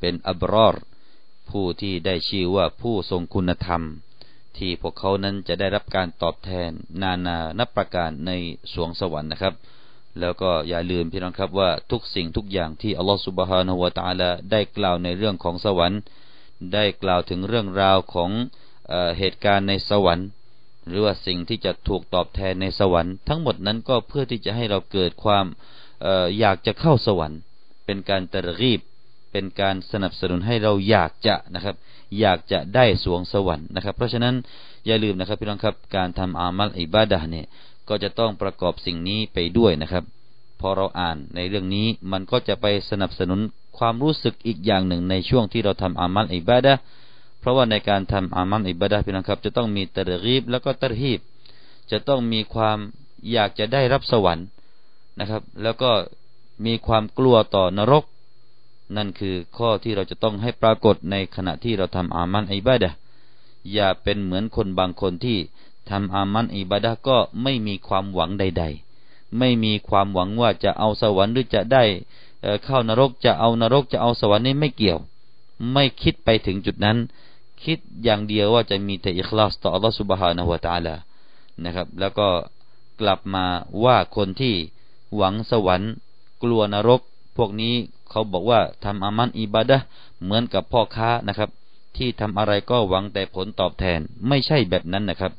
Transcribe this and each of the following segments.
เป็นอับรอรผู้ที่ได้ชื่อว่าผู้ทรงคุณธรรม ที่พวกเขานั้นจะได้รับการตอบแทนนานานับประการในสวงสวรรค์นะครับ แล้วก็อย่าลืมพี่น้องครับว่าทุกสิ่งทุกอย่างที่อัลลอฮฺสุบฮานาหัวตาลาได้กล่าวในเรื่องของสวรรค์ ได้กล่าวถึงเรื่องราวของเอเหตุการณ์ในสวรรค์ หรือว่าสิ่งที่จะถูกตอบแทนในสวรรค์ ทั้งหมดนั้นก็เพื่อที่จะให้เราเกิดความออยากจะเข้าสวรรค์ เป็นการตะรีบ เป็นการสนับสนุนให้เราอยากจะนะครับ อยากจะได้สวงสวรรค์นะครับ เพราะฉะนั้นอย่าลืมนะครับพี่น้องครับการทำอามัลอิบาดะเนี่ยก็จะต้องประกอบสิ่งนี้ไปด้วยนะครับ พอเราอ่านในเรื่องนี้มันก็จะไปสนับสนุนความรู้สึกอีกอย่างหนึ่งในช่วงที่เราทำอามัลอิบาดะเพราะว่าในการทำอามัลอิบาดะพี่น้องครับ จะต้องมีตะรีบแล้วก็ตะฮีบ จะต้องมีความอยากจะได้รับสวรรค์นะครับ แล้วก็มีความกลัวต่อนรก นั่นคือข้อที่เราจะต้องให้ปรากฏในขณะที่เราทำอามันอิบาดะอย่าเป็นเหมือนคนบางคนที่ทำอามันอิบาดะก็ไม่มีความหวังใด ๆ ไม่มีความหวังว่าจะเอาสวรรค์หรือจะได้เข้านรกจะเอานรกจะเอาสวรรค์นี่ไม่เกี่ยว ไม่คิดไปถึงจุดนั้น คิดอย่างเดียวว่าจะมีแต่อิคลาสต่ออัลลอฮฺสุบฮานะฮุวาตาลานะครับ แล้วก็กลับมาว่าคนที่หวังสวรรค์ กลัวนรกพวกนี้ เขาบอกว่าทำอามันอิบาดะเหมือนกับพ่อค้านะครับ ที่ทำอะไรก็หวังแต่ผลตอบแทน ไม่ใช่แบบนั้นนะครับ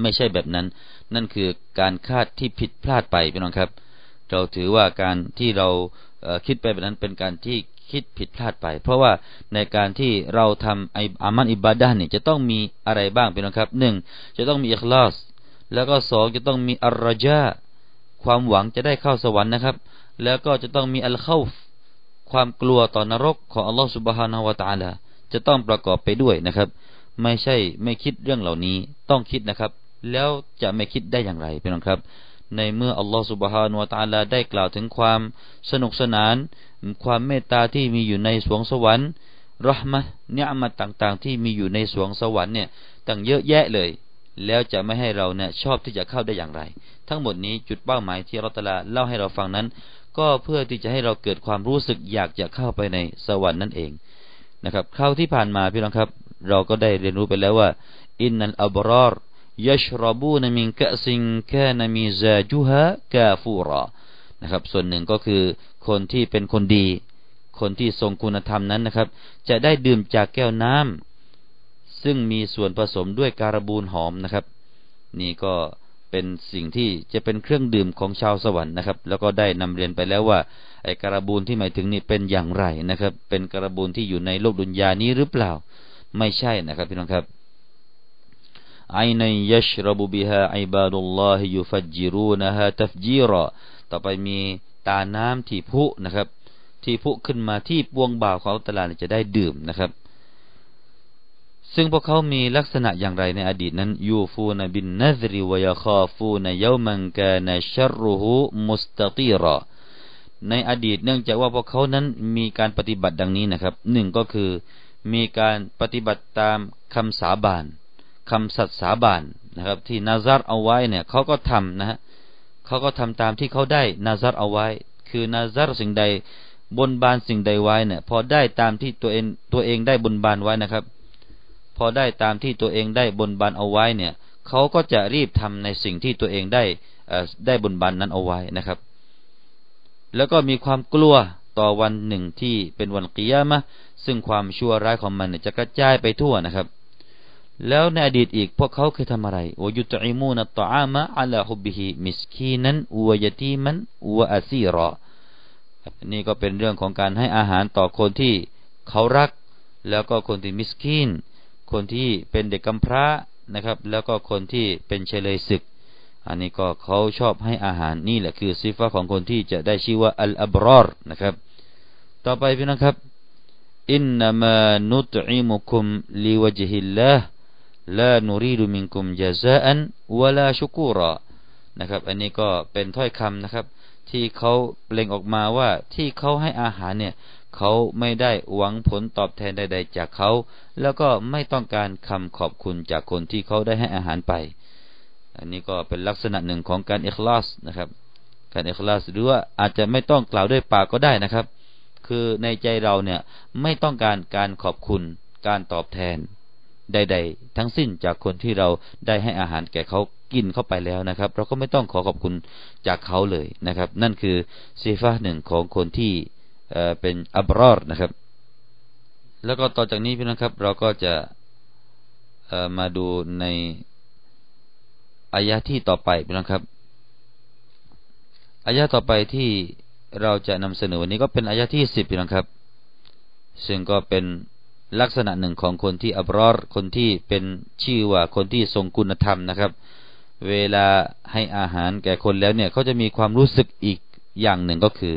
ไม่ใช่แบบนั้น นั่นคือการคาดที่ผิดพลาดไปพี่น้องครับ เราถือว่าการที่เราคิดไปแบบนั้นเป็นการที่คิดผิดพลาดไป เพราะว่าในการที่เราทำไออามันอิบาดะเนี่ยจะต้องมีอะไรบ้างพี่น้องครับหนึ่งจะต้องมีอิคลาสแล้วก็สองจะต้องมีอัลรจาความหวังจะได้เข้าสวรรค์นะครับ แล้วก็จะต้องมีอัลเข้า ความกลัวต่อนรกของอัลลอฮฺสุบฮานาวะตาลาจะต้องประกอบไปด้วยนะครับ ไม่ใช่ไม่คิดเรื่องเหล่านี้ต้องคิดนะครับ แล้วจะไม่คิดได้อย่างไรพี่น้องครับ ในเมื่ออัลลอฮฺสุบฮานาวะตาลาได้กล่าวถึงความสนุกสนาน ความเมตตาที่มีอยู่ในสวงสวรรค์รหมะเนี่ยมาต่างๆ ที่มีอยู่ในสวงสวรรค์เนี่ยตั้งเยอะแยะเลย แล้วจะไม่ให้เราเนี่ยชอบที่จะเข้าได้อย่างไร ทั้งหมดนี้จุดเป้าหมายที่เราตลาเล่าให้เราฟังนั้น ก็เพื่อที่จะให้เราเกิดความรู้สึกอยากจะเข้าไปในสวรรค์นั่นเองนะครับคราวที่ผ่านมาพี่น้องครับ เราก็ได้เรียนรู้ไปแล้วว่าอินนัลอับรอรยัชรบูนมินกะซิงแคนมีซาจุฮะกาฟูรอนะครับ ส่วนหนึ่งก็คือคนที่เป็นคนดี คนที่ทรงคุณธรรมนั้นนะครับ จะได้ดื่มจากแก้วน้ำซึ่งมีส่วนผสมด้วยการบูนหอมนะครับ นี่ก็ เป็นสิ่งที่จะเป็นเครื่องดื่มของชาวสวรรค์นะครับ แล้วก็ได้นำเรียนไปแล้วว่าไอ้กระบูนที่หมายถึงนี่เป็นอย่างไรนะครับ เป็นกระบูนที่อยู่ในโลกดุนยานี้หรือเปล่า ไม่ใช่นะครับพี่น้องครับไอในยัชรบุบิฮะอิบาดุลลอฮิยุฟัจิรูนะฮะตัฟจีรอต่อไปมีตาน้ำที่พุนะครับ ที่พุขึ้นมาที่ปวงบ่าวของอัลตลาจะได้ดื่มนะครับ ซึ่งพวกเขามีลักษณะอย่างไรในอดีตนั้นยูฟูนบินนัซริวยาคาฟูนยามันกานชรุหูมุสตตีรอในอดีตเนื่องจากว่าพวกเขานั้นมีการปฏิบัติดังนี้นะครับหนึ่งก็คือมีการปฏิบัติตามคำสาบานคำสัตย์สาบานนะครับ ที่นาซารเอาไว้เนี่ยเขาก็ทำนะฮะเขาก็ทำตามที่เขาได้นาซารเอาไว้ คือนาซารสิ่งใดบนบานสิ่งใดไว้เนี่ยพอได้ตามที่ตัวเองตัวเองได้บนบานไว้นะครับ พอได้ตามที่ตัวเองได้บนบานเอาไว้เนี่ยเขาก็จะรีบทำในสิ่งที่ตัวเองได้ได้บนบานนั้นเอาไว้นะครับ แล้วก็มีความกลัวต่อวันหนึ่งที่เป็นวันกิยามะซึ่งความชั่วร้ายของมันจะกระจายไปทั่วนะครับ แล้วในอดีตอีกพวกเขาเคยทำอะไรวยุตอิมูนตอามะอัลฮุบิฮิมิสกีนันวยตีมันวอาซีรอนี่ก็เป็นเรื่องของการให้อาหารต่อคนที่เขารัก แล้วก็คนที่มิสกีน คนที่เป็นเด็กกำพร้านะครับ แล้วก็คนที่เป็นเชลยศึก อันนี้ก็เขาชอบให้อาหารนี่แหละคือซิฟะของคนที่จะได้ชื่อว่าอัลอับรอรนะครับ ต่อไปพี่น้องครับอินนามานุตอิมุคุมลิวจฮิลลาห์ลานูรีดุมินคุมจาซาอันวะลาชุกูรอนะครับ อันนี้ก็เป็นถ้อยคำนะครับ ที่เขาเปล่งออกมาว่าที่เขาให้อาหารเนี่ย เขาไม่ได้หวังผลตอบแทนใด ๆ จากเขา แล้วก็ไม่ต้องการคำขอบคุณจากคนที่เขาได้ให้อาหารไป อันนี้ก็เป็นลักษณะหนึ่งของการเอกลาสนะครับ การเอกลาสหรือว่าอาจจะไม่ต้องกล่าวด้วยปากก็ได้นะครับ คือในใจเราเนี่ยไม่ต้องการการขอบคุณการตอบแทนใด ๆ ทั้งสิ้นจากคนที่เราได้ให้อาหารแก่เขากินเข้าไปแล้วนะครับ เราก็ไม่ต้องขอขอบคุณจากเขาเลยนะครับ นั่นคือซีฟ้าหนึ่งของคนที่ เป็นอับรอรนะครับ แล้วก็ต่อจากนี้พี่นะครับ เราก็จะมาดูในอายะที่ต่อไปพี่นะครับอายะต่อไปที่เราจะนำเสนอวันนี้ก็เป็นอายะที่สิบพี่นะครับ ซึ่งก็เป็นลักษณะหนึ่งของคนที่อับรอรคนที่เป็นชื่อว่าคนที่ทรงคุณธรรมนะครับ เวลาให้อาหารแก่คนแล้วเนี่ยเขาจะมีความรู้สึกอีกอย่างหนึ่งก็คือ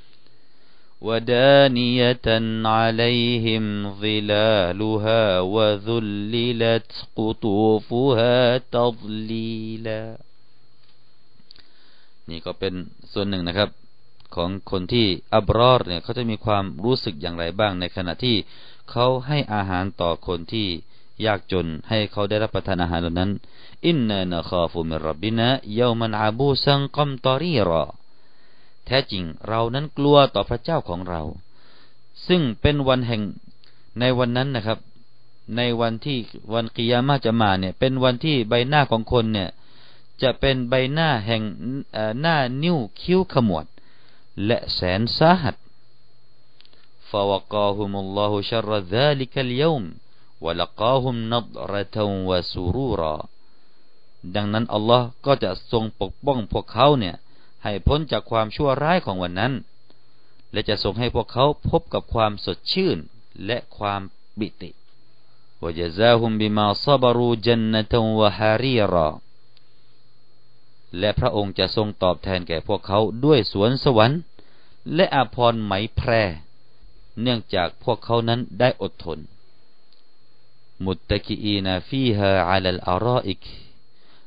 ودانية عليهم ظلالها وذللت قطوفها تضليلا นี่ก็เป็นส่วนหนึ่งนะครับ ของคนที่อับรอดเนี่ยเขาจะมีความรู้สึกอย่างไรบ้างในขณะที่เขาให้อาหารต่อคนที่ยากจนให้เขาได้รับประทานอาหารเหล่านั้น อินนานะคาฟุมิรับบินะเยามันอาบูซังกัมตอรีรอ แท้จริงเรานั้นกลัวต่อพระเจ้าของเรา ซึ่งเป็นวันแห่งในวันนั้นนะครับ ในวันที่วันกิยามาจะมาเนี่ย เป็นวันที่ใบหน้าของคนเนี่ย จะเป็นใบหน้าแห่งหน้านิ้วคิ้วขมวด และแสนสาหัส فوقاهم الله شر ذلك اليوم ولقاهم نضرة وسرورا ดังนั้นอัลลอฮ์ก็จะทรงปกป้องพวกเขาเนี่ย ให้พ้นจากความชั่วร้ายของวันนั้น และจะส่งให้พวกเขาพบกับความสดชื่นและความบิติวจะซาฮุมบิมาซาบรูจันนตวะฮารีรอและพระองค์จะทรงตอบแทนแก่พวกเขาด้วยสวนสวรรค์ และอาภรณ์ไหมแพร เนื่องจากพวกเขานั้นได้อดทน มุตตะกีนาฟีฮาอัลลอารออิก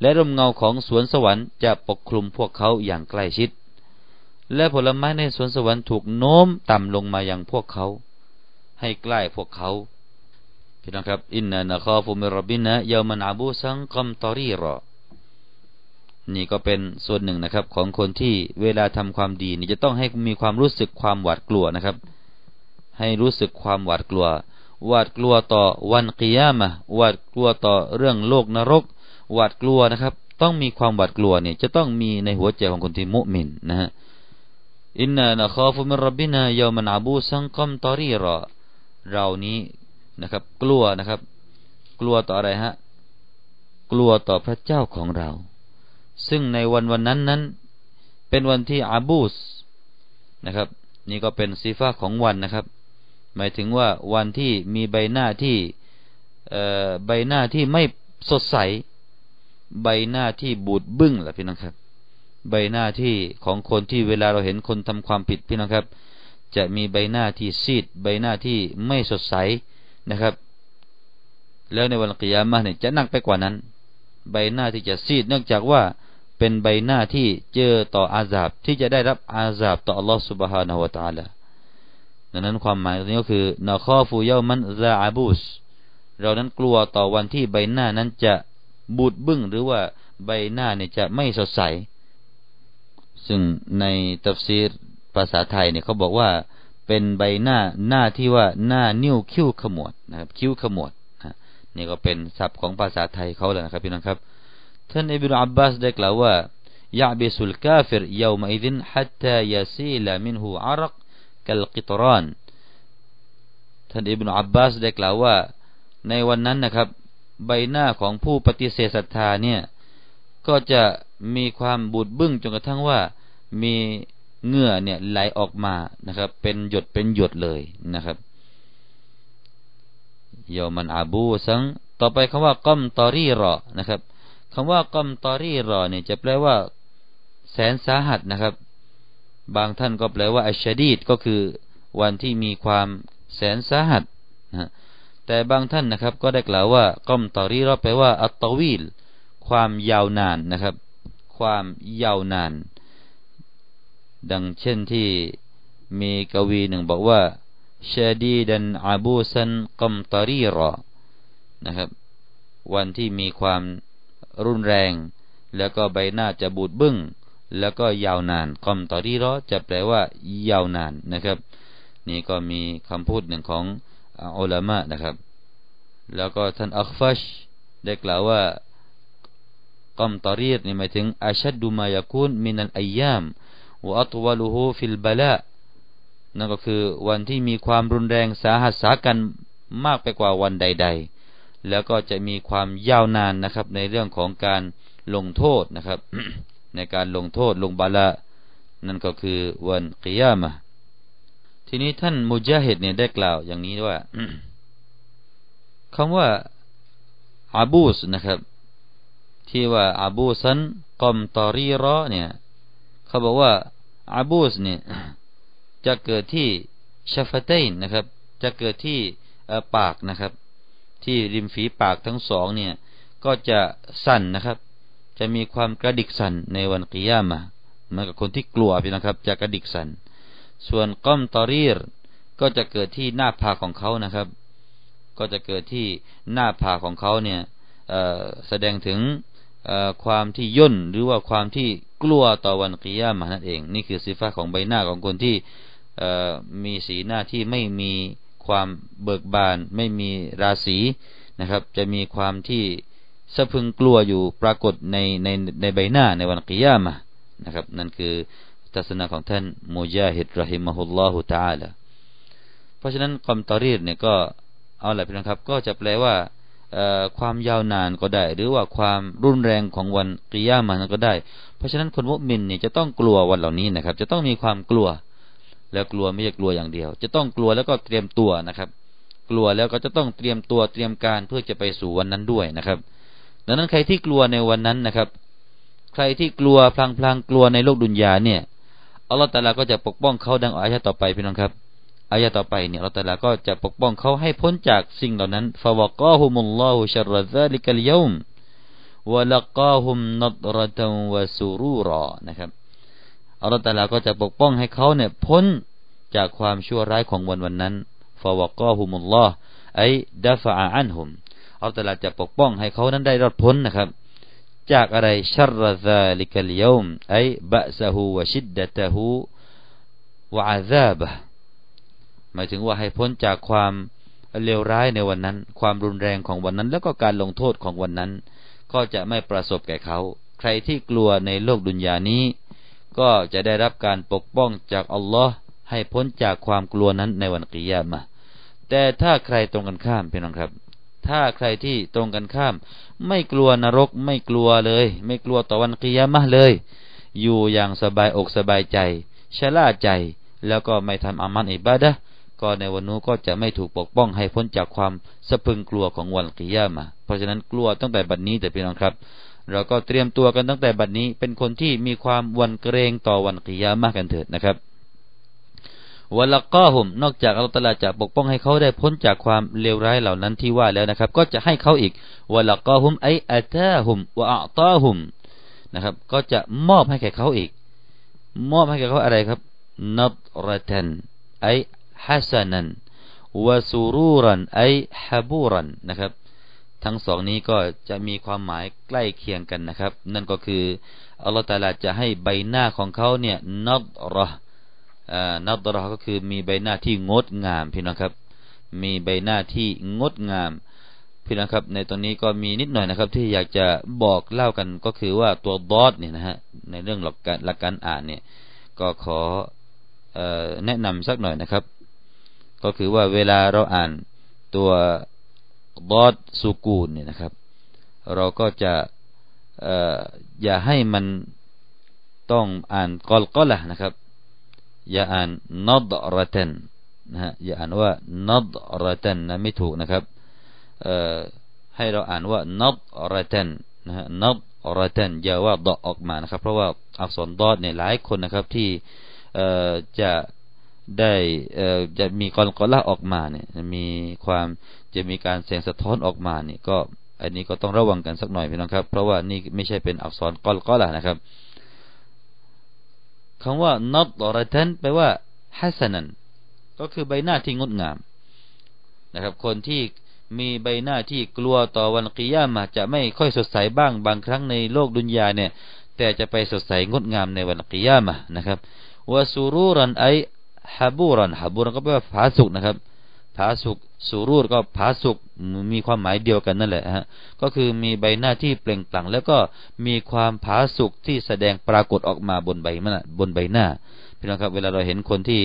และร่มเงาของสวนสวรรค์จะปกคลุมพวกเขาอย่างใกล้ชิด และผลไม้ในสวนสวรรค์ถูกโน้มต่ำลงมาอย่างพวกเขา ให้ใกล้พวกเขาพี่น้องครับอินนานะคาฟุมิรบินะยามันอาบูซังกัมตอรีรอนี่ก็เป็นส่วนหนึ่งนะครับ ของคนที่เวลาทำความดีนี่จะต้องให้มีความรู้สึกความหวาดกลัวนะครับ ให้รู้สึกความหวาดกลัว หวาดกลัวต่อวันกิยามะหวาดกลัวต่อเรื่องโลกนรก หวาดกลัวนะครับ ต้องมีความหวาดกลัวเนี่ยจะต้องมีในหัวใจของคนที่มุมินนะฮะอินนานะคาฟุมิรับบินายามันอาบูซังกัมตอรีรอเรานี้นะครับ กลัวนะครับ กลัวต่ออะไรฮะกลัวต่อพระเจ้าของเรา ซึ่งในวันวันนั้นนั้น เป็นวันที่อาบูสนะครับ นี่ก็เป็นซีฟ้าของวันนะครับ หมายถึงว่าวันที่มีใบหน้าที่ใบหน้าที่ไม่สดใส ใบหน้าที่บูดบึ้งล่ะพี่น้องครับ ใบหน้าที่ของคนที่เวลาเราเห็นคนทำความผิดพี่น้องครับ จะมีใบหน้าที่ซีด ใบหน้าที่ไม่สดใสนะครับ แล้วในวันกิยามะเนี่ยจะหนักไปกว่านั้น ใบหน้าที่จะซีดเนื่องจากว่าเป็นใบหน้าที่เจอต่ออาซาบที่จะได้รับอาซาบต่ออัลลอฮฺสุบฮานาหัวตาละดังนั้นความหมายตรงนี้ก็คือนาข้อฟูเยามันซาอาบูสเรานั้นกลัวต่อวันที่ใบหน้านั้นจะ บูดบึ้งหรือว่าใบหน้าเนี่ยจะไม่สดใส ซึ่งในตัฟซีรภาษาไทยเนี่ยเขาบอกว่าเป็นใบหน้าหน้าที่ว่าหน้านิ้วคิ้วขมวดนะครับ คิ้วขมวดนี่ก็เป็นศัพท์ของภาษาไทยเขาเลยนะครับพี่น้องครับท่านอิบนุอับบาสได้กล่าวว่ายาบิสุลกาฟิรยามอิดินฮัตตายาซีลามินหูอารักกัลกิตรานท่านอิบนุอับบาสได้กล่าวว่า ในวันนั้นนะครับ ใบหน้าของผู้ปฏิเสธศรัทธาเนี่ย ก็จะมีความบูดบึ้งจนกระทั่งว่ามีเหงื่อเนี่ยไหลออกมานะครับ เป็นหยดเป็นหยดเลยนะครับยามันอาบูสัง ต่อไปคำว่าก้มตอรี่รอนะครับคำว่าก้มตอรี่รอเนี่ยจะแปลว่า แสนสาหัสนะครับ บางท่านก็แปลว่าอัชดีดก็คือวันที่มีความแสนสาหัสนะ แต่บางท่านนะครับ ก็ได้กล่าวว่าก้มตอรีรอแปลว่า อัตตวีลความยาวนานนะครับ ความยาวนาน ดังเช่นที่มีกวีหนึ่งบอกว่าชาดีดันอาบูซันกัมตารีรอนะครับ วันที่มีความรุนแรง แล้วก็ใบหน้าจะบูดบึ้ง แล้วก็ยาวนานกัมตารีรอจะแปลว่า ยาวนานนะครับ นี่ก็มีคำพูดหนึ่งของ อัลามะนะครับ แล้วก็ท่านอัคฟัชได้กล่าวว่ากัมตารีรนี่หมายถึงอาชัดดุมายากุนมินัลอายามวอัตวลุฮูฟิลบลานั่นก็คือวันที่มีความรุนแรงสาหัสสากันมากไปกว่าวันใด ๆ แล้วก็จะมีความยาวนานนะครับ ในเรื่องของการลงโทษนะครับ ในการลงโทษลงบาละนั่นก็คือวันกิยามะ ทีนี้ท่านมุจาฮิดเนี่ยได้กล่าวอย่างนี้ว่าคำว่าอาบูสนะครับ ที่ว่าอาบูสันกอมตอรีรอเนี่ยเขาบอกว่าอาบูสเนี่ยจะเกิดที่ชาฟเตนนะครับ จะเกิดที่ปากนะครับ ที่ริมฝีปากทั้งสองเนี่ย ก็จะสั่นนะครับ จะมีความกระดิกสั่นในวันกิยามะเหมือนกับคนที่กลัวพี่นะครับ จะกระดิกสั่น ส่วนก้อมตอรีรก็จะเกิดที่หน้าผากของเขานะครับ ก็จะเกิดที่หน้าผากของเขาเนี่ยแสดงถึงความที่ย่นหรือว่าความที่กลัวต่อวันกิยามะนั่นเอง นี่คือสิฟ้าของใบหน้าของคนที่มีสีหน้าที่ไม่มีความเบิกบาน ไม่มีราศีนะครับ จะมีความที่สะพึงกลัวอยู่ปรากฏในในในใบหน้าในวันกิยามะนะครับ นั่นคือ ทัศนะของท่านมุจาฮิดรหิมะฮุลลอฮุตาลาเพราะฉะนั้นคำตอรีดเนี่ยก็เอาแหละพี่น้องครับ ก็จะแปลว่าความยาวนานก็ได้ หรือว่าความรุนแรงของวันกิยามันก็ได้ เพราะฉะนั้นคนมุสลิมเนี่ยจะต้องกลัววันเหล่านี้นะครับ จะต้องมีความกลัว แล้วกลัวไม่ใช่กลัวอย่างเดียว จะต้องกลัวแล้วก็เตรียมตัวนะครับ กลัวแล้วก็จะต้องเตรียมตัวเตรียมการเพื่อจะไปสู่วันนั้นด้วยนะครับ ดังนั้นใครที่กลัวในวันนั้นนะครับ ใครที่กลัวพลางพลางกลัวในโลกดุนยาเนี่ย อัลลอฮฺตาลาก็จะปกป้องเขาดังอายะต่อไปพี่น้องครับอายะต่อไปเนี่ยอัลลอฮฺตาลาก็จะปกป้องเขาให้พ้นจากสิ่งเหล่านั้นฟาวกาฮุมุลลอฮุชัรซาลิกัลยมวะลักาฮุมนัดรตัวะซูรูรอนะครับอัลลอฮฺตาลาก็จะปกป้องให้เขาเนี่ยพ้นจากความชั่วร้ายของวันวันนั้นฟาวกอฮุมุลลอฮ์ไอดาฟะอันฮุมอัลลอฮฺตลาจะปกป้องให้เขานั้นได้รอดพ้นนะครับ จากอะไรชัรซาลิกัลยมไอบะซะฮูวะชิดดะตะฮูวะอาซาบะหมายถึงว่าให้พ้นจากความเลวร้ายในวันนั้น ความรุนแรงของวันนั้น แล้วก็การลงโทษของวันนั้น ก็จะไม่ประสบแก่เขา ใครที่กลัวในโลกดุนยานี้ ก็จะได้รับการปกป้องจากอัลลอฮ์ให้พ้นจากความกลัวนั้นในวันกิยามะแต่ถ้าใครตรงกันข้ามพี่น้องครับ ถ้าใครที่ตรงกันข้าม ไม่กลัวนรกไม่กลัวเลย ไม่กลัวต่อวันกิยามะเลย อยู่อย่างสบายอกสบายใจชะล่าใจ แล้วก็ไม่ทำอามันอิบาดะก็ในวันนู้ก็จะไม่ถูกปกป้องให้พ้นจากความสะพึงกลัวของวันกิยามะเพราะฉะนั้นกลัวตั้งแต่บัดนนี้แต่พี่น้องครับ เราก็เตรียมตัวกันตั้งแต่บัดนี้เป็นคนที่มีความวันเกรงต่อวันกิยามากกันเถิดนะครับ วลก้อหุมนอกจากอัลตลอฮฺจะปกป้องให้เขาได้พ้นจากความเลวร้ายเหล่านั้นที่ว่าแล้วนะครับ ก็จะให้เขาอีกวลก้อหุมไออัตาหุมวะอัตาหุมนะครับ ก็จะมอบให้แก่เขาอีก มอบให้แก่เขาอะไรครับนับรตันไอฮัสนันวะซูรูรันไอฮับูรันนะครับ ทั้งสองนี้ก็จะมีความหมายใกล้เคียงกันนะครับ นั่นก็คืออัลลอฮฺตาลาจะให้ใบหน้าของเขาเนี่ยนับรอ นับดรอก็คือมีใบหน้าที่งดงามพี่น้องครับ มีใบหน้าที่งดงามพี่น้องครับ ในตรงนี้ก็มีนิดหน่อยนะครับ ที่อยากจะบอกเล่ากันก็คือว่าตัวดอดเนี่ยนะฮะในเรื่องหลักการหลักการอ่านเนี่ย ก็ขอแนะนำสักหน่อยนะครับ ก็คือว่าเวลาเราอ่านตัวดอดสุกูลเนี่ยนะครับ เราก็จะอย่าให้มันต้องอ่านกอลก็ละนะครับ อย่าอ่านนดรตันนะฮะอย่าอ่านว่านดรตันนะไม่ถูกนะครับเอ่อให้เราอ่านว่านดรตันนะฮะนดรตันอย่าว่าดอออกมานะครับ เพราะว่าอักษรดอดเนี่ยหลายคนนะครับที่เอ่อจะได้เอ่อจะมีกรกละออกมาเนี่ยมีความจะมีการเสียงสะท้อนออกมาเนี่ยก็อันนี้ก็ต้องระวังกันสักหน่อยพี่น้องครับ เพราะว่านี่ไม่ใช่เป็นอักษรกอลกละนะครับ คำว่านัดรตันแปลว่าฮัสนันก็คือใบหน้าที่งดงามนะครับ คนที่มีใบหน้าที่กลัวต่อวันกิยามาจะไม่ค่อยสดใสบ้างบางครั้งในโลกดุนยาเนี่ย แต่จะไปสดใสงดงามในวันกิยามานะครับวาสูรูรันไอฮับูรันฮับูรันก็แปลว่าผาสุกนะครับ ผาสุกสุรูดก็ผาสุกมีความหมายเดียวกันนั่นแหละฮะก็คือมีใบหน้าที่เปล่งปลั่งแล้วก็มีความผาสุกที่แสดงปรากฏออกมาบนใบหน้าบนใบหน้าพี่น้องครับเวลาเราเห็นคนที่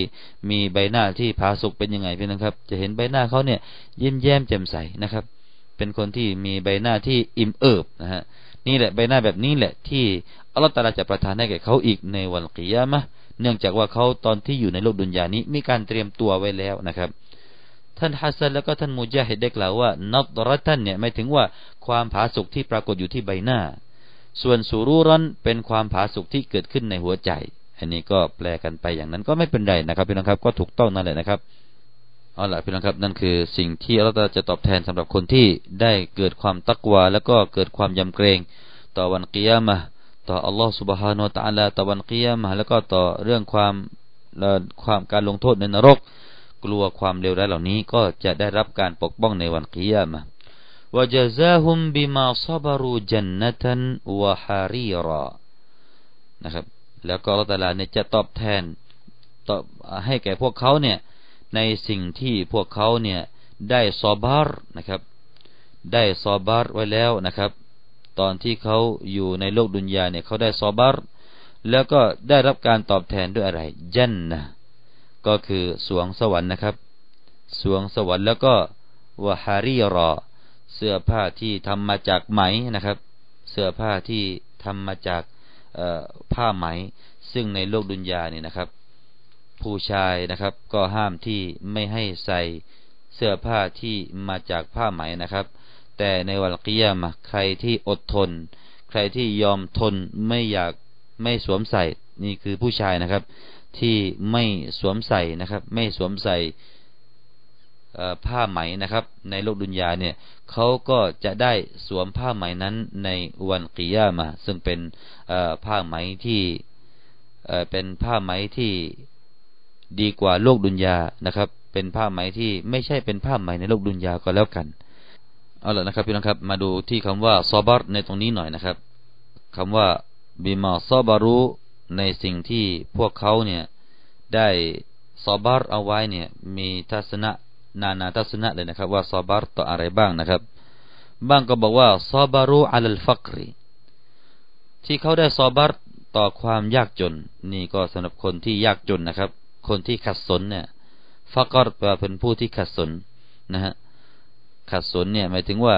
มีใบหน้าที่ผาสุกเป็นยังไงพี่น้องครับ จะเห็นใบหน้าเขาเนี่ยยิ้มแย้มแจ่มใสนะครับ เป็นคนที่มีใบหน้าที่อิ่มเอิบนะฮะนี่แหละใบหน้าแบบนี้แหละที่อัลลอฮฺตาลาจะประทานให้แก่เขาอีกในวันกิยามะเนื่องจากว่าเขาตอนที่อยู่ในโลกดุนยานี้มีการเตรียมตัวไว้แล้วนะครับ ท่านฮัสซันแล้วก็ท่านมุจาฮิดได้กล่าวว่านัดรัตันเนี่ยหมายถึงว่าความผาสุกที่ปรากฏอยู่ที่ใบหน้า ส่วนสูรูรันเป็นความผาสุกที่เกิดขึ้นในหัวใจ อันนี้ก็แปลกันไปอย่างนั้นก็ไม่เป็นไรนะครับพี่น้องครับก็ถูกต้องนั่นแหละนะครับเอาล่ะพี่น้องครับนั่นคือสิ่งที่เราจะตอบแทนสำหรับคนที่ได้เกิดความตักวา แล้วก็เกิดความยำเกรง ต่อวันกิยามะต่ออัลลอฮฺสุบฮานาตะอัลาต่อวันกิยามะแล้วก็ต่อเรื่องความความการลงโทษในนรก กลัวความเลวร้ายเหล่านี้ก็จะได้รับการปกป้องในวันกิยามะวะจซาฮุมบิมาซบรูจันนตันวะฮารีรอนะครับ แล้วก็อัลลอฮฺเนี่ยจะตอบแทนตอบให้แก่พวกเขาเนี่ยในสิ่งที่พวกเขาเนี่ยได้ صبر นะครับ ได้ صبر ไว้แล้วนะครับ ตอนที่เขาอยู่ในโลก دنيا เนี่ยเขาได้ صبر แล้วก็ได้รับการตอบแทนด้วยอะไร جنة ก็คือสรวงสวรรค์นะครับ สรวงสวรรค์แล้วก็ وحريرا เสื้อผ้าที่ทำมาจากไหมนะครับ เสื้อผ้าที่ทำมาจากผ้าไหม ซึ่งในโลกดุนยาเนี่ยนะครับ ผู้ชายนะครับก็ห้ามที่ไม่ให้ใส่เสื้อผ้าที่มาจากผ้าไหมนะครับ แต่ในวันกิยามะใครที่อดทน ใครที่ยอมทนไม่อยากไม่สวมใส่นี่คือผู้ชายนะครับ ที่ไม่สวมใส่นะครับ ไม่สวมใส่ผ้าไหมนะครับ ในโลกดุนยาเนี่ยเขาก็จะได้สวมผ้าไหมนั้นในวัน قيامة ซึ่งเป็นผ้าไหมที่เป็นผ้าไหมที่ดีกว่าโลก دنيا นะครับ เป็นผ้าไหมที่ไม่ใช่เป็นผ้าไหมในโลก دنيا ก็แล้วกันเอาละนะครับพี่น้องครับมาดูที่คำว่า صبر ในตรงนี้หน่อยนะครับคำว่า بما صبروا ในสิ่งที่พวกเขาเนี่ยได้ صبر เอาไว้เนี่ยมีทัศนะนานาทัศนะเลยนะครับ ว่า صبر ต่ออะไรบ้างนะครับบางก็บอกว่า صبروا على الفقر ที่เขาได้ صبر ต่อความยากจน นี่ก็สำหรับคนที่ยากจนนะครับ คนที่ขัดสนเนี่ยفقر แปลเป็นผู้ที่ขัดสนนะฮะขัดสนเนี่ยหมายถึงว่า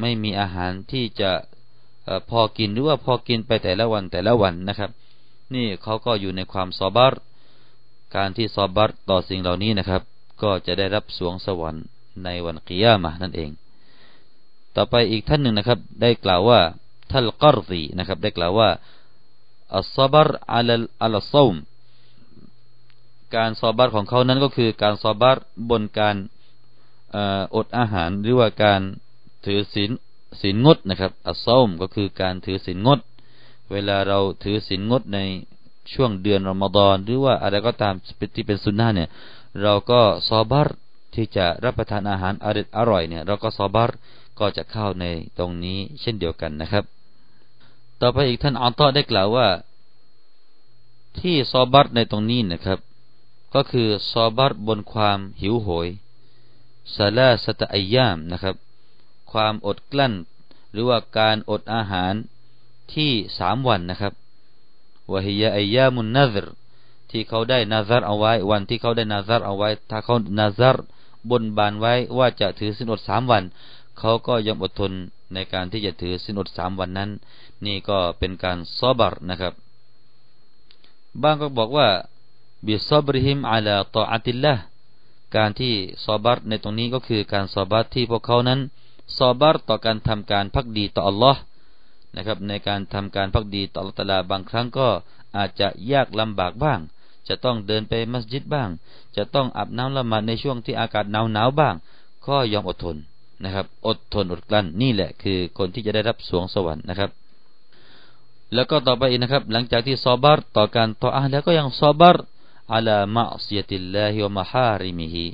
ไม่มีอาหารที่จะพอกินหรือว่าพอกินไปแต่ละวันแต่ละวันนะครับ นี่เขาก็อยู่ในความ صبر การที่ صبر ต่อสิ่งเหล่านี้นะครับ ก็จะได้รับสวงสวรรค์ในวันกิยามะนั่นเอง ต่อไปอีกท่านหนึ่งนะครับ ได้กล่าวว่าทัลกรซีนะครับ ได้กล่าวว่าอัลซบรอัลอัลซอมการซอบัรของเขานั้นก็คือการซอบัรบนการอดอาหารหรือว่าการถือศีลศีลงดนะครับอัลซอมก็คือการถือศีลงด เวลาเราถือศีลงดในช่วงเดือนรอมฎอนหรือว่าอะไรก็ตามที่เป็นสุนนะเนี่ย เราก็ซอบัรที่จะรับประทานอาหารอร่อยอร่อยเนี่ย เราก็ซอบัรก็จะเข้าในตรงนี้เช่นเดียวกันนะครับ ต่อไปอีกท่านอัลตอได้กล่าวว่า ที่ซอบัรในตรงนี้นะครับ ก็คือซอบัรบนความหิวโหยซาลาสตะอายามนะครับ ความอดกลั้น หรือว่าการอดอาหาร ที่สามวันนะครับวะฮิยาอายามุนนัซรที่เขาได้นาซารเอาไว้ วันที่เขาได้นาซารเอาไว้ ถ้าเขานาซารบนบานไว้ว่าจะถือสินอดสามวัน เขาก็ยอมอดทนในการที่จะถือสินอดสามวันนั้น นี่ก็เป็นการซอบารนะครับบางก็บอกว่าบิซอบริฮิมอัลาตออัติลละการที่ซอบัรในตรงนี้ก็คือการซอบัรที่พวกเขานั้นซอบัรต่อการทำการพักดีต่ออัลลอฮ์ นะครับในการทำการภักดีต่ออัลลอฮ์บางครั้งก็อาจจะยากลำบากบ้าง จะต้องเดินไปมัสยิดบ้าง จะต้องอาบน้ำละหมาดในช่วงที่อากาศหนาวหนาวบ้าง ก็ยอมอดทนนะครับ อดทนอดกลั้นนี่แหละคือคนที่จะได้รับสรวงสวรรค์นะครับ แล้วก็ต่อไปอีกนะครับ หลังจากที่ صبر ต่อการ طاعة แล้วก็ยัง صبر على معصية الله ومحارمه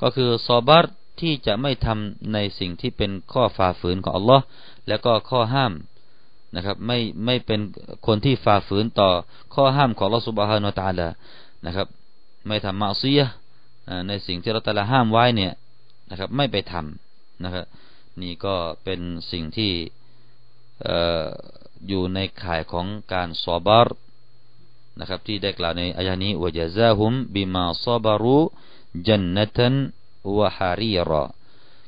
ก็คือซอบาร์ที่จะไม่ทำในสิ่งที่เป็นข้อฝ่าฝืนของอัลลอฮ์แล้วก็ข้อห้าม นะครับ ไม่ไม่เป็นคนที่ฝ่าฝืนต่อข้อห้ามของลอสุบฮานุตาลานะครับ ไม่ทำมาซียในสิ่งที่เราตละห้ามไว้เนี่ยนะครับ ไม่ไปทำนะครับ นี่ก็เป็นสิ่งที่อยู่ในข่ายของการซอบาร์นะครับที่ได้กล่าวในอายานี้วะจาซาฮุมบิมาซอบารุจันนตันวะฮารีรอ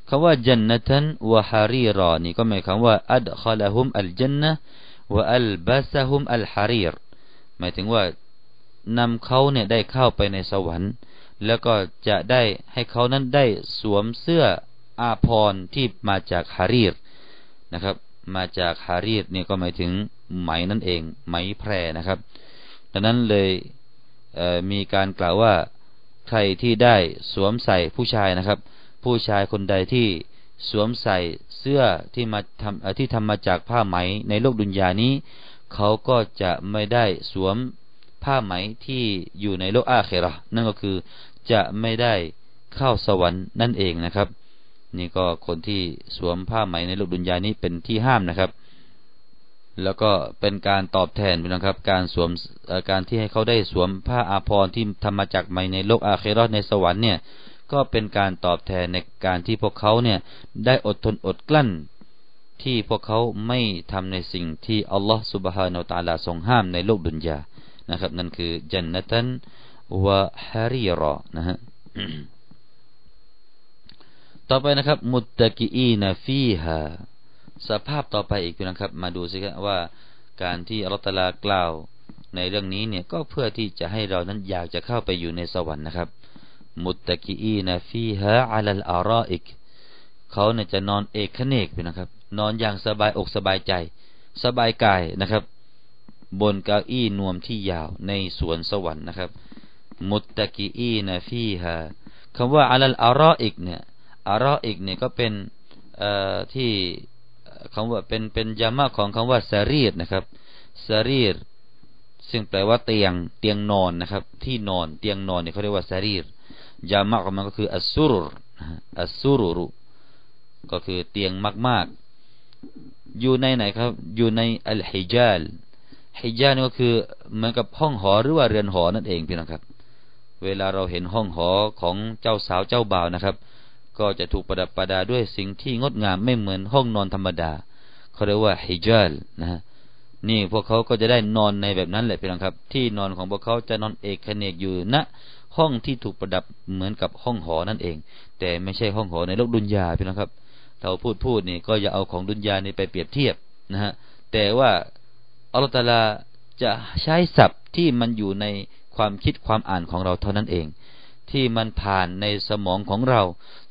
คำว่าจันนตันวะฮารีรอนี่ก็หมายความว่าอัดขละฮุมอัลจันนะวะอัลบาสฮุมอัลฮารีรหมายถึงว่านำเขาเนี่ยได้เข้าไปในสวรรค์ แล้วก็จะได้ให้เขานั้นได้สวมเสื้ออาภรที่มาจากฮารีรนะครับ มาจากฮารีรเนี่ยก็หมายถึงไหมนั่นเอง ไหมแพรนะครับดังนั้นเลยเมีการกล่าวว่าใครที่ได้สวมใส่ผู้ชายนะครับ ผู้ชายคนใดที่สวมใส่เสื้อที่มาทำที่ทำมาจากผ้าไหมในโลกดุนยานี้ เขาก็จะไม่ได้สวมผ้าไหมที่อยู่ในโลกอาเคระนั่นก็คือจะไม่ได้เข้าสวรรค์นั่นเองนะครับ นี่ก็คนที่สวมผ้าไหมในโลกดุนยานี้เป็นที่ห้ามนะครับ แล้วก็เป็นการตอบแทนนะครับ การสวมการที่ให้เขาได้สวมผ้าอาภรณ์ที่ทำมาจากไหมในโลกอาเคระในสวรรค์เนี่ย ก็เป็นการตอบแทนในการที่พวกเขาเนี่ยได้อดทนอดกลั้น ที่พวกเขาไม่ทำในสิ่งที่อัลลอฮฺสุบฮานาอัลลอฮทรงห้ามในโลกดุนยานะครับ นั่นคือจันนตันวะฮารีรอนะฮะต่อไปนะครับ มุตตะกีอีนฟีฮาสภาพต่อไปอีกนะครับ มาดูสิครับว่าการที่อัลลอฮฺตลากล่าวในเรื่องนี้เนี่ยก็เพื่อที่จะให้เรานั้นอยากจะเข้าไปอยู่ในสวรรค์นะครับ มุตตะกีอีนฟีฮะอัลลอารออิกเขาเนี่ยจะนอนเอกขเนกไปนะครับ นอนอย่างสบายอกสบายใจ สบายกายนะครับ บนเก้าอี้นวมที่ยาวในสวนสวรรค์นะครับ มุตตะกีอีนฟีฮะคำว่าอัลลอารออิกเนี่ยอารออิกเนี่ยก็เป็นที่คำว่าเป็นเป็นยามะของคำว่าสรีรนะครับสรีรซึ่งแปลว่าเตียงเตียงนอนนะครับ ที่นอนเตียงนอนเนี่ยเขาเรียกว่าสรีร ยามากมันก็คืออัสซุรุอัสซุรุรุ ก็คือเตียงมาก ๆ อยู่ในไหนครับ อยู่ในอัลฮิจาลฮิจาลก็คือเหมือนกับห้องหอหรือว่าเรือนหอนั่นเองพี่น้องครับ เวลาเราเห็นห้องหอของเจ้าสาวเจ้าบ่าวนะครับ ก็จะถูกประดับประดาด้วยสิ่งที่งดงามไม่เหมือนห้องนอนธรรมดาเขาเรียกว่าฮิจาลนะฮะนี่พวกเขาก็จะได้นอนในแบบนั้นแหละพี่น้องครับ ที่นอนของพวกเขาจะนอนเอกเนกอยู่ณนะ ห้องที่ถูกประดับเหมือนกับห้องหอนั่นเอง แต่ไม่ใช่ห้องหอในโลกดุนยาพี่นะครับ เราพูดพูดนี่ก็อย่าเอาของดุนยานี่ไปเปรียบเทียบนะฮะแต่ว่าอัลตาลาจะใช้ศัพท์ที่มันอยู่ในความคิดความอ่านของเราเท่านั้นเอง ที่มันผ่านในสมองของเรา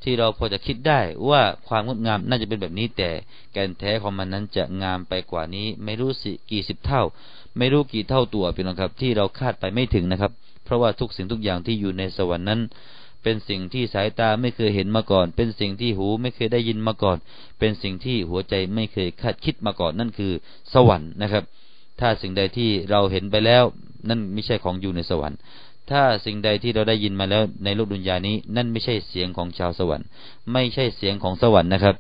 ที่เราพอจะคิดได้ว่าความงดงามน่าจะเป็นแบบนี้แต่แกนแท้ของมันนั้นจะงามไปกว่านี้ ไม่รู้สิกี่สิบเท่า ไม่รู้กี่เท่าตัวเป็นนะครับ ที่เราคาดไปไม่ถึงนะครับเราะว่าทุกสิ่งทุกอย่างที่อยู่ในสวรรค์นั้น เป็นสิ่งที่สายตาไม่เคยเห็นมาก่อน เป็นสิ่งที่หูไม่เคยได้ยินมาก่อน เป็นสิ่งที่หัวใจไม่เคยคาดคิดมาก่อนนั่นคือสวรรค์นะครับ ถ้าสิ่งใดที่เราเห็นไปแล้วนั่นไม่ใช่ของอยู่ในสวรรค์ ถ้าสิ่งใดที่เราได้ยินมาแล้วในโลกดุนยานี้ นั่นไม่ใช่เสียงของชาวสวรรค์ ไม่ใช่เสียงของสวรรค์นะครับ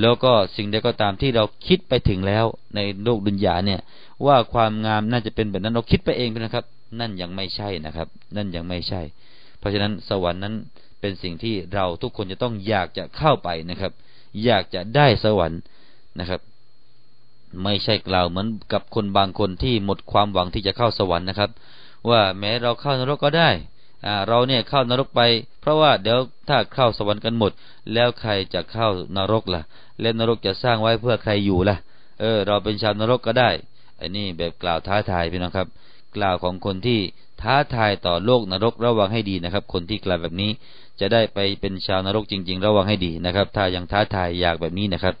แล้วก็สิ่งใดก็ตามที่เราคิดไปถึงแล้วในโลกดุนยาเนี่ย ว่าความงามน่าจะเป็นแบบนั้นเราคิดไปเองนะครับนั่นยังไม่ใช่นะครับ นั่นยังไม่ใช่ เพราะฉะนั้นสวรรค์นั้นเป็นสิ่งที่เราทุกคนจะต้องอยากจะเข้าไปนะครับ อยากจะได้สวรรค์นะครับ ไม่ใช่กล่าวเหมือนกับคนบางคนที่หมดความหวังที่จะเข้าสวรรค์นะครับ ว่าแม้เราเข้านรกก็ได้อ่าเราเนี่ยเข้านรกไป เพราะว่าเดี๋ยวถ้าเข้าสวรรค์กันหมด แล้วใครจะเข้านรกล่ะ และนรกจะสร้างไว้เพื่อใครอยู่ล่ะ เออ เราเป็นชาวนรกก็ได้อันนี้แบบกล่าวท้าทายพี่น้องครับ กล่าวของคนที่ท้าทายต่อโลกนรกระวังให้ดีนะครับ คนที่กล่าวแบบนี้จะได้ไปเป็นชาวนรกจริง ๆ ระวังให้ดีนะครับ ถ้ายังท้าทายอยากแบบนี้นะครับ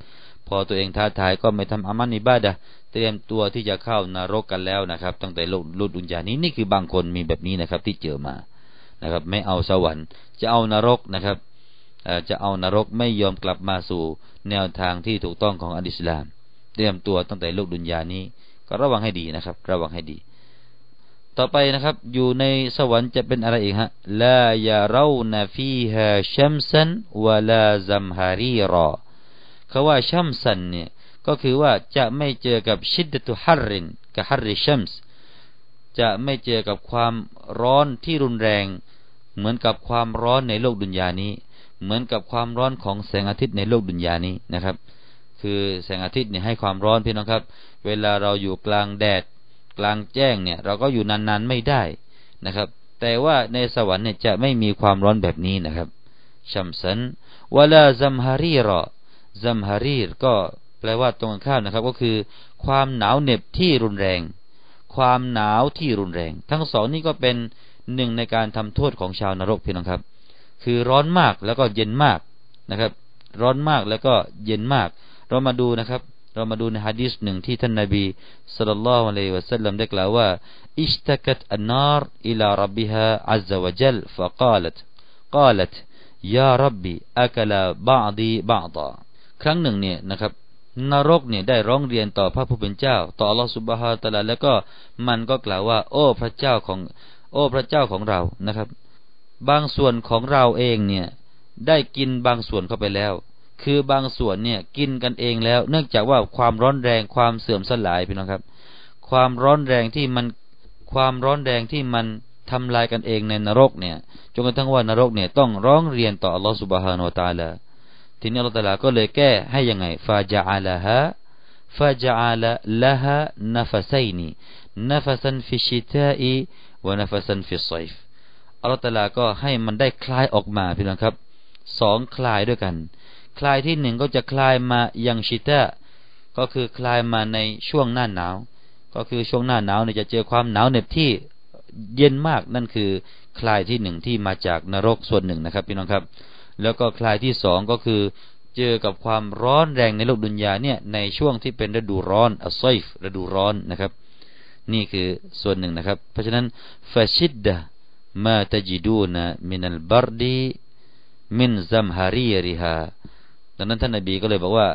พอตัวเองท้าทายก็ไม่ทำอามันอิบาดะเตรียมตัวที่จะเข้านรกกันแล้วนะครับ ตั้งแต่โลกลุดุนยานี้นี่คือบางคนมีแบบนี้นะครับ ที่เจอมานะครับ ไม่เอาสวรรค์จะเอานรกนะครับจะเอานรกไม่ยอมกลับมาสู่แนวทางที่ถูกต้องของอัลอิสลาม เตรียมตัวตั้งแต่โลกดุนยานี้ ก็ระวังให้ดีนะครับ ระวังให้ดี ต่อไปนะครับ อยู่ในสวรรค์จะเป็นอะไรอีกฮะลายาเรานฟีฮาชัมซันวลาซัมฮารีรอคาว่าชัมซันเนี่ยก็คือว่าจะไม่เจอกับชิดตุฮัรรินกับฮัรริชัมส์จะไม่เจอกับความร้อนที่รุนแรง เหมือนกับความร้อนในโลกดุนยานี้ เหมือนกับความร้อนของแสงอาทิตย์ในโลกดุนยานี้นะครับ คือแสงอาทิตย์เนี่ยให้ความร้อนพี่น้องครับ เวลาเราอยู่กลางแดด กลางแจ้งเนี่ย เราก็อยู่นานๆไม่ได้นะครับ แต่ว่าในสวรรค์เนี่ยจะไม่มีความร้อนแบบนี้นะครับชัมสันวลาซัมฮารีรอซัมฮารีรก็แปลว่าตรงข้ามนะครับ ก็คือ ความหนาวเหน็บที่รุนแรง ความหนาวที่รุนแรง ทั้งสองนี้ก็เป็นหนึ่งในการทำโทษของชาวนรกพี่น้องครับ คือร้อนมากแล้วก็เย็นมากนะครับ ร้อนมากแล้วก็เย็นมาก เรามาดูนะครับ เรามาดูในฮะดีษหนึ่งที่ท่านนาบีสุลต่านละอะลัยวะสัลลัมได้กล่าวว่าอิชตะกัตอันนารอิลารับบิฮะอัลลอฮฺวะจัลฟะกาลัตกาลัตยารับบิอักลาบาดีบาดาครั้งหนึ่งเนี่ยนะครับนรกเนี่ยได้ร้องเรียนต่อพระผู้เป็นเจ้า ต่ออัลลอฮฺสุบฮาตะลาแล้วก็มันก็กล่าวว่า โอ้พระเจ้าของ โอ้พระเจ้าของเรานะครับ บางส่วนของเราเองเนี่ยได้กินบางส่วนเข้าไปแล้ว คือบางส่วนเนี่ยกินกันเองแล้ว เนื่องจากว่าความร้อนแรงความเสื่อมสลายพี่น้องครับ ความร้อนแรงที่มันความร้อนแรงที่มันทำลายกันเองในนรกเนี่ยจนกระทั่งว่านรกเนี่ยต้องร้องเรียนต่ออัลลอฮฺ سبحانه وتعالى ทีนี้อัลลอฮฺ تعالى ก็เลยแก้ให้ยังไงفجعلها فجعل لها نفسين نفسا في الشتاء ونفسا في الصيف อัลลอฮฺ تعالى ก็ให้มันได้คลายออกมาพี่น้องครับสองคลายด้วยกัน คลายที่หนึ่งก็จะคลายมายัง الشتاء ก็คือคลายมาในช่วงหน้าหนาว ก็คือช่วงหน้าหนาวเนี่ยจะเจอความหนาวเหน็บที่เย็นมากนั่นคือคลายที่หนึ่งที่มาจากนรกส่วนหนึ่งนะครับพี่น้องครับ แล้วก็คลายที่สองก็คือเจอกับความร้อนแรงในโลกดุนยาเนี่ยในช่วงที่เป็นฤดูร้อนอัลไซฟฤดูร้อนนะครับ นี่คือส่วนหนึ่งนะครับ เพราะฉะนั้นฟาชิดดะมาตจิดูนะมินัลบารดีมินซัมฮารีริฮา ดังนั้นท่านนบีก็เลยบอกว่า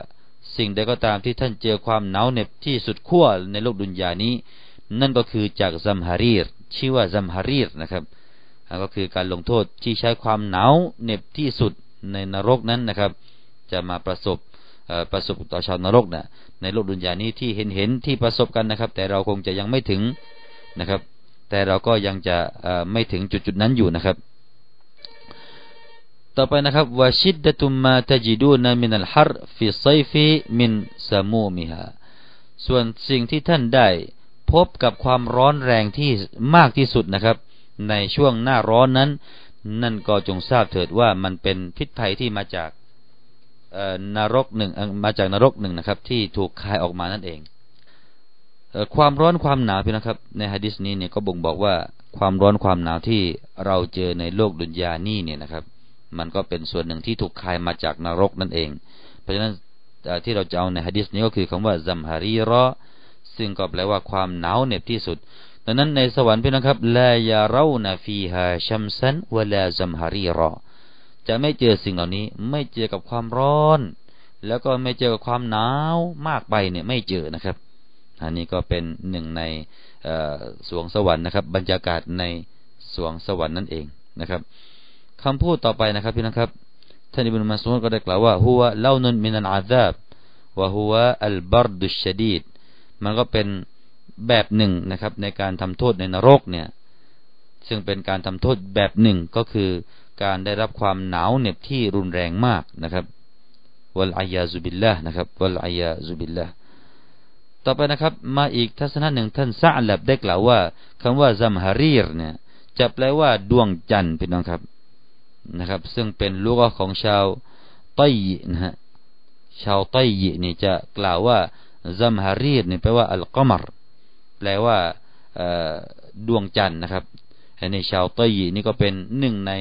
สิ่งใดก็ตามที่ท่านเจอความหนาวเหน็บที่สุดขั้วในโลกดุนยานี้ นั่นก็คือจาก زمهرير ชื่อว่า زمهرير นะครับ ก็คือการลงโทษที่ใช้ความหนาวเหน็บที่สุดในนรกนั้นนะครับ จะมาประสบประสบต่อชาวนรกนะในโลกดุนยานี้ที่เห็นเห็นที่ประสบกันนะครับ แต่เราคงจะยังไม่ถึงนะครับ แต่เราก็ยังจะไม่ถึงจุดจุดนั้นอยู่นะครับ ต่อไปนะครับوشدة ما تجدون من الحر في الصيفมินซามูมิฮาส่วนสิ่งที่ท่านได้ พบกับความร้อนแรงที่มากที่สุดนะครับ ในช่วงหน้าร้อนนั้น นั่นก็จงทราบเถิดว่ามันเป็นพิษภัยที่มาจากนรกหนึ่งมาจากนรกหนึ่งนะครับ ที่ถูกคายออกมานั่นเองความร้อนความหนาวพี่นะครับ ในฮะดิษนี้เนี่ยก็บ่งบอกว่าความร้อนความหนาวที่เราเจอในโลกดุนยานี่เนี่ยนะครับ มันก็เป็นส่วนหนึ่งที่ถูกคายมาจากนรกนั่นเอง เพราะฉะนั้นที่เราจะเอาในฮะดิษนี้ก็คือคำว่าซัมฮารีรอซึ่งก็แปลว่าความหนาวเหน็บที่สุดดังนั้นในสวรรค์พี่นะครับลายาเรานาฟีฮาชัมซันวลาซัมฮารีรอจะไม่เจอสิ่งเหล่านี้ ไม่เจอกับความร้อน แล้วก็ไม่เจอกับความหนาวมากไปเนี่ยไม่เจอนะครับ อันนี้ก็เป็นหนึ่งในสวงสวรรค์นะครับ บรรยากาศในสวงสวรรค์นั่นเองนะครับ คำพูดต่อไปนะครับพี่นะครับท่านอิบนุมัสอุดก็ได้กล่าวว่าหัวะเล่านุนมินันอาซาบวะหัวะอัลบารดุชดีดมันก็เป็นแบบหนึ่งนะครับ ในการทำโทษในนรกเนี่ยซึ่งเป็นการทำโทษแบบหนึ่งก็คือการได้รับความหนาวเหน็บที่รุนแรงมากนะครับวัลอายาซุบิลละนะครับวัลอายาซุบิลละต่อไปนะครับ มาอีกทัศนะหนึ่งท่านซาลับได้กล่าวว่าคำว่าซัมฮารีรเนี่ยจะแปลว่าดวงจันทร์พี่น้องครับ นะครับ ซึ่งเป็นลูกของชาวไต้นะฮะชาวไตยนี่จะกล่าวว่าซัมฮารีรเนี่ยแปลว่าอัลกอมรแปลว่าดวงจันทร์นะครับในชาวไตยนี่ก็เป็นหนึ่งใน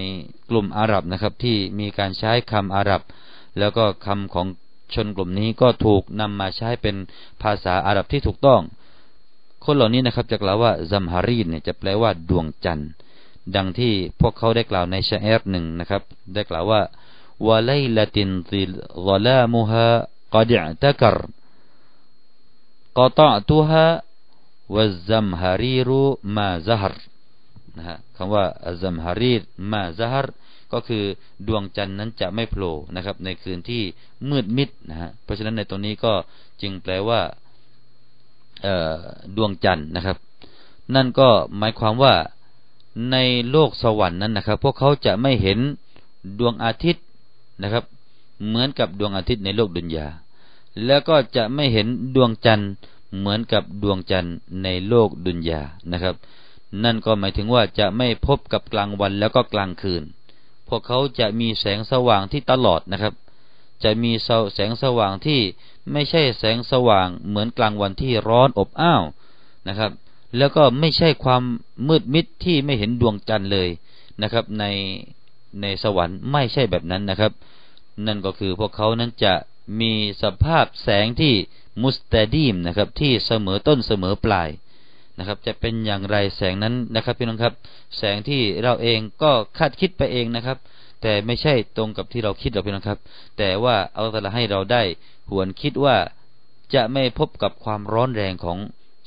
กลุ่มอาหรับนะครับ ที่มีการใช้คำอาหรับ แล้วก็คำของชนกลุ่มนี้ก็ถูกนำมาใช้เป็นภาษาอาหรับที่ถูกต้อง คนเหล่านี้นะครับจะกล่าวว่าزمهرير เนี่ยจะแปลว่าดวงจันทร์ ดังที่พวกเขาได้กล่าวใน شعر หนึ่งนะครับ ได้กล่าวว่าوليلة ظلامها قد اعتكر قطعتها والزمهرير ما زهر นะฮะคำว่า زمهرير ما زهر ก็คือดวงจันทร์นั้นจะไม่โผล่นะครับ ในคืนที่มืดมิดนะฮะเพราะฉะนั้นในตรงนี้ก็จึงแปลว่าดวงจันทร์นะครับ นั่นก็หมายความว่า ในโลกสวรรค์นั้นนะครับ พวกเขาจะไม่เห็นดวงอาทิตย์นะครับ เหมือนกับดวงอาทิตย์ในโลกดุนยา แล้วก็จะไม่เห็นดวงจันทร์เหมือนกับดวงจันทร์ในโลกดุนยานะครับ นั่นก็หมายถึงว่าจะไม่พบกับกลางวันแล้วก็กลางคืน พวกเขาจะมีแสงสว่างที่ตลอดนะครับ จะมีแสงสว่างที่ไม่ใช่แสงสว่างเหมือนกลางวันที่ร้อนอบอ้าวนะครับ แล้วก็ไม่ใช่ความมืดมิดที่ไม่เห็นดวงจันทร์เลยนะครับ ในในสวรรค์ไม่ใช่แบบนั้นนะครับ นั่นก็คือพวกเขานั้นจะมีสภาพแสงที่มุสตาดีมนะครับที่เสมอต้นเสมอปลายนะครับ จะเป็นอย่างไรแสงนั้นนะครับพี่น้องครับ แสงที่เราเองก็คาดคิดไปเองนะครับ แต่ไม่ใช่ตรงกับที่เราคิดหรอกพี่น้องครับ แต่ว่าเอาแต่ละให้เราได้หวนคิดว่าจะไม่พบกับความร้อนแรงของ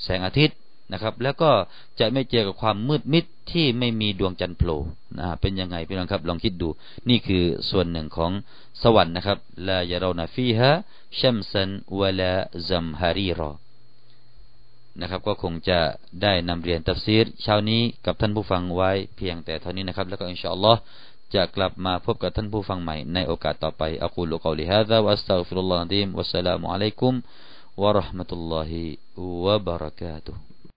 แสงอาทิตย์ นะครับ แล้วก็จะไม่เจอกับความมืดมิดที่ไม่มีดวงจันทร์โผล่นะเป็นยังไงพี่น้องครับลองคิดดู นี่คือส่วนหนึ่งของสวรรค์นะครับลายาเรานาฟีฮะชัมซันวะลาซัมฮารีรอนะครับก็คงจะได้นำเรียนตัฟซีรเช้านี้กับท่านผู้ฟังไว้เพียงแต่เท่านี้นะครับ แล้วก็อินชาอัลลอฮ์จะกลับมาพบกับท่านผู้ฟังใหม่ในโอกาสต่อไปأقول قولي هذا وأستغفر الله العظيم والسلام عليكم ورحمة الله وبركاته